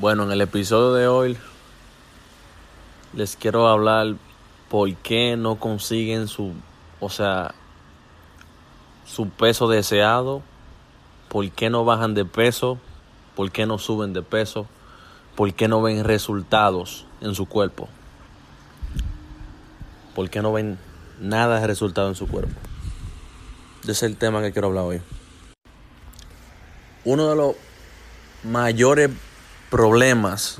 Bueno, en el episodio de hoy les quiero hablar por qué no consiguen su, o sea, su peso deseado, por qué no bajan de peso, por qué no suben de peso, por qué no ven resultados en su cuerpo, por qué no ven nada de resultado en su cuerpo. Ese es el tema que quiero hablar hoy. Uno de los mayores problemas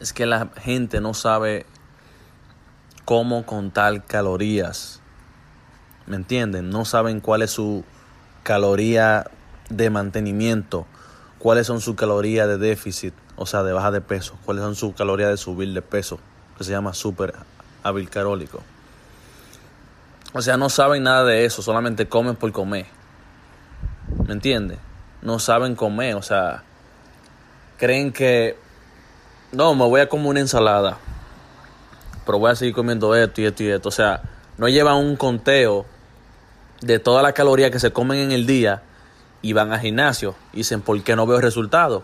es que la gente no sabe cómo contar calorías. ¿Me entienden? No saben cuál es su caloría de mantenimiento, cuáles son sus calorías de déficit, o sea, de baja de peso, cuáles son sus calorías de subir de peso, que se llama super hábil carólico. O sea, no saben nada de eso, solamente comen por comer. ¿Me entiendes? No saben comer, o sea, creen que no, me voy a comer una ensalada, pero voy a seguir comiendo esto y esto y esto. O sea, no llevan un conteo de todas las calorías que se comen en el día y van al gimnasio y dicen, ¿por qué no veo resultado?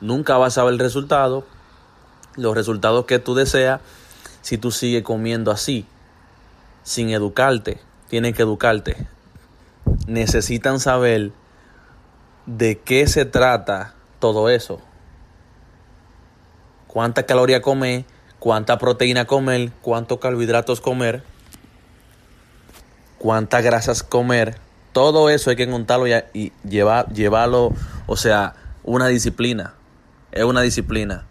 Nunca vas a ver el resultado, los resultados que tú deseas, si tú sigues comiendo así, sin educarte. Tienen que educarte. Necesitan saber de qué se trata todo eso. Cuánta caloría comer, cuánta proteína comer, cuántos carbohidratos comer, cuántas grasas comer. Todo eso hay que contarlo y, llevar, llevarlo, o sea, una disciplina. Es una disciplina.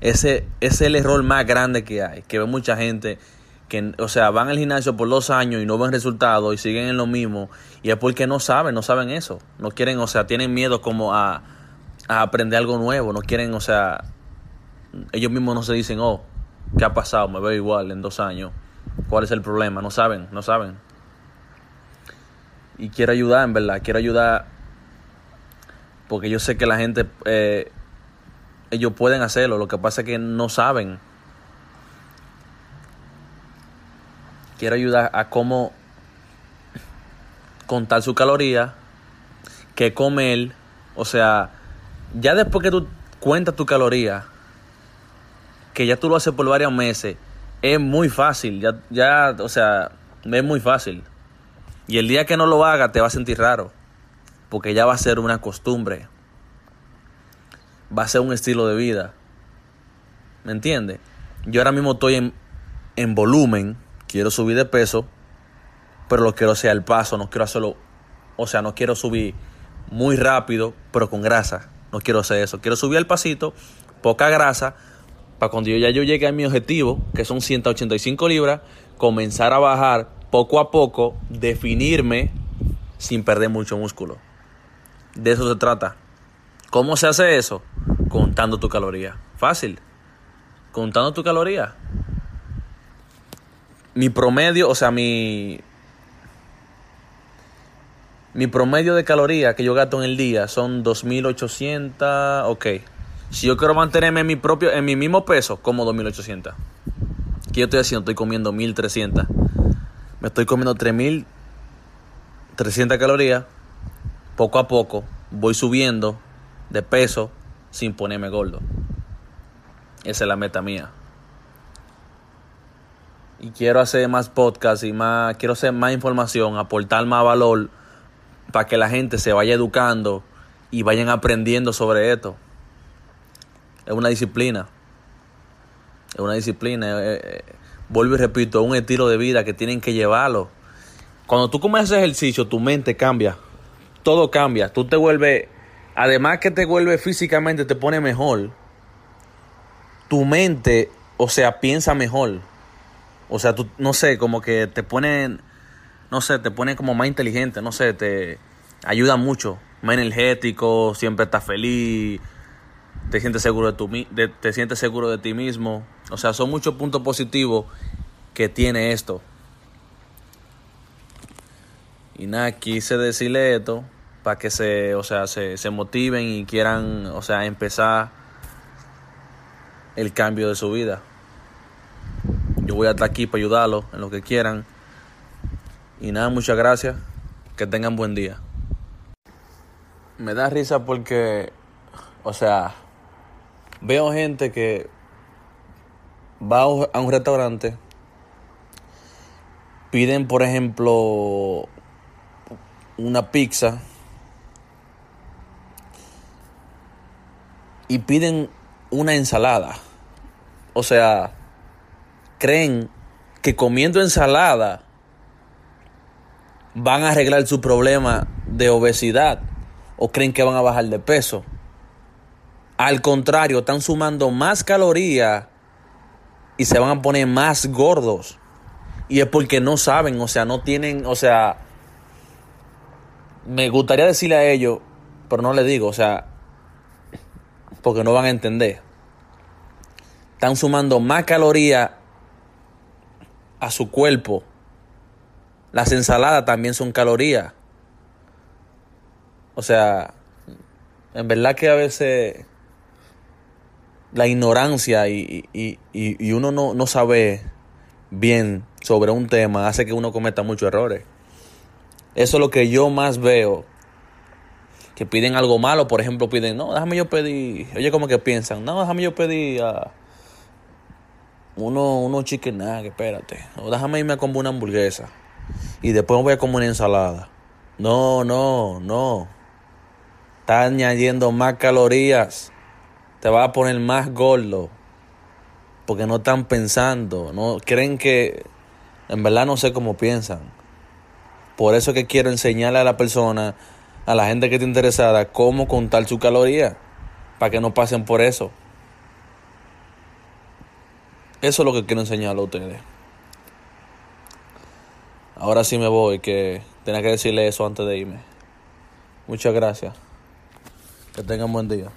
Ese, ese es el error más grande que hay, que ve mucha gente que, o sea, van al gimnasio por dos años y no ven resultados y siguen en lo mismo, y es porque no saben, no saben eso, no quieren, o sea, tienen miedo como a, a aprender algo nuevo, no quieren, o sea, ellos mismos no se dicen, oh, ¿qué ha pasado? Me veo igual en dos años, ¿cuál es el problema? No saben, no saben. Y quiero ayudar, en verdad, quiero ayudar porque yo sé que la gente, eh, ellos pueden hacerlo, lo que pasa es que no saben quiero ayudar a cómo contar su caloría, qué comer, o sea, ya después que tú cuentas tu caloría, que ya tú lo haces por varios meses, es muy fácil, ya, ya, o sea, es muy fácil. Y el día que no lo hagas te va a sentir raro, porque ya va a ser una costumbre, va a ser un estilo de vida. ¿Me entiendes? Yo ahora mismo estoy en, en volumen, quiero subir de peso, pero lo quiero hacer al paso, no quiero hacerlo, o sea, no quiero subir muy rápido, pero con grasa. No quiero hacer eso. Quiero subir al pasito, poca grasa, para cuando yo ya yo llegue a mi objetivo, que son 185 libras, comenzar a bajar poco a poco, definirme sin perder mucho músculo. De eso se trata. ¿Cómo se hace eso? Contando tu caloría. Fácil. Contando tu caloría mi promedio, o sea, mi, mi promedio de calorías que yo gasto en el día son 2800, ok. Si yo quiero mantenerme en mi propio, en mi mismo peso, como 2800. ¿Qué yo estoy haciendo? Estoy comiendo 1300. Me estoy comiendo 3300 calorías. Poco a poco voy subiendo de peso sin ponerme gordo. Esa es la meta mía y quiero hacer más podcasts y más, quiero hacer más información, aportar más valor para que la gente se vaya educando y vayan aprendiendo sobre esto. Es una disciplina. Es una disciplina. Eh, eh, vuelvo y repito, es un estilo de vida que tienen que llevarlo. Cuando tú comienzas ejercicio, tu mente cambia. Todo cambia. Tú te vuelves, además que te vuelve físicamente, te pone mejor. Tu mente, o sea, piensa mejor. O sea, tú, no sé, como que te ponen, no sé, te pone como más inteligente, no sé, te ayuda mucho, más energético, siempre estás feliz, te sientes seguro de, tu, te sientes seguro de ti mismo. O sea, son muchos puntos positivos que tiene esto. Y nada, quise decirle esto para que se, o sea, se, se motiven y quieran, o sea, empezar el cambio de su vida. Yo voy a estar aquí para ayudarlos en lo que quieran. Y nada, muchas gracias. Que tengan buen día. me da risa porque, o sea, veo gente que va a un restaurante, piden, por ejemplo, una pizza y piden una ensalada. O sea, creen que comiendo ensalada van a arreglar su problema de obesidad o creen que van a bajar de peso. Al contrario, están sumando más calorías y se van a poner más gordos. Y es porque no saben, o sea, no tienen, o sea, me gustaría decirle a ellos, pero no le digo, o sea, porque no van a entender. Están sumando más calorías a su cuerpo. Las ensaladas también son calorías. O sea, en verdad que a veces la ignorancia y, y, uno no, no sabe bien sobre un tema hace que uno cometa muchos errores. Eso es lo que yo más veo. Que piden algo malo, por ejemplo, piden, no, déjame yo pedir, oye, como que piensan, no, déjame yo pedir a uno, uno chicken nugget, espérate, o déjame irme a comer una hamburguesa y después voy a comer una ensalada. No, no, no. Está añadiendo más calorías. Te va a poner más gordo. Porque no están pensando. No creen que. En verdad no sé cómo piensan. Por eso que quiero enseñarle a la persona, a la gente que está interesada, cómo contar su caloría, para que no pasen por eso. Eso es lo que quiero enseñarle a ustedes. Ahora sí me voy, que tenía que decirle eso antes de irme. Muchas gracias. Que tengan buen día.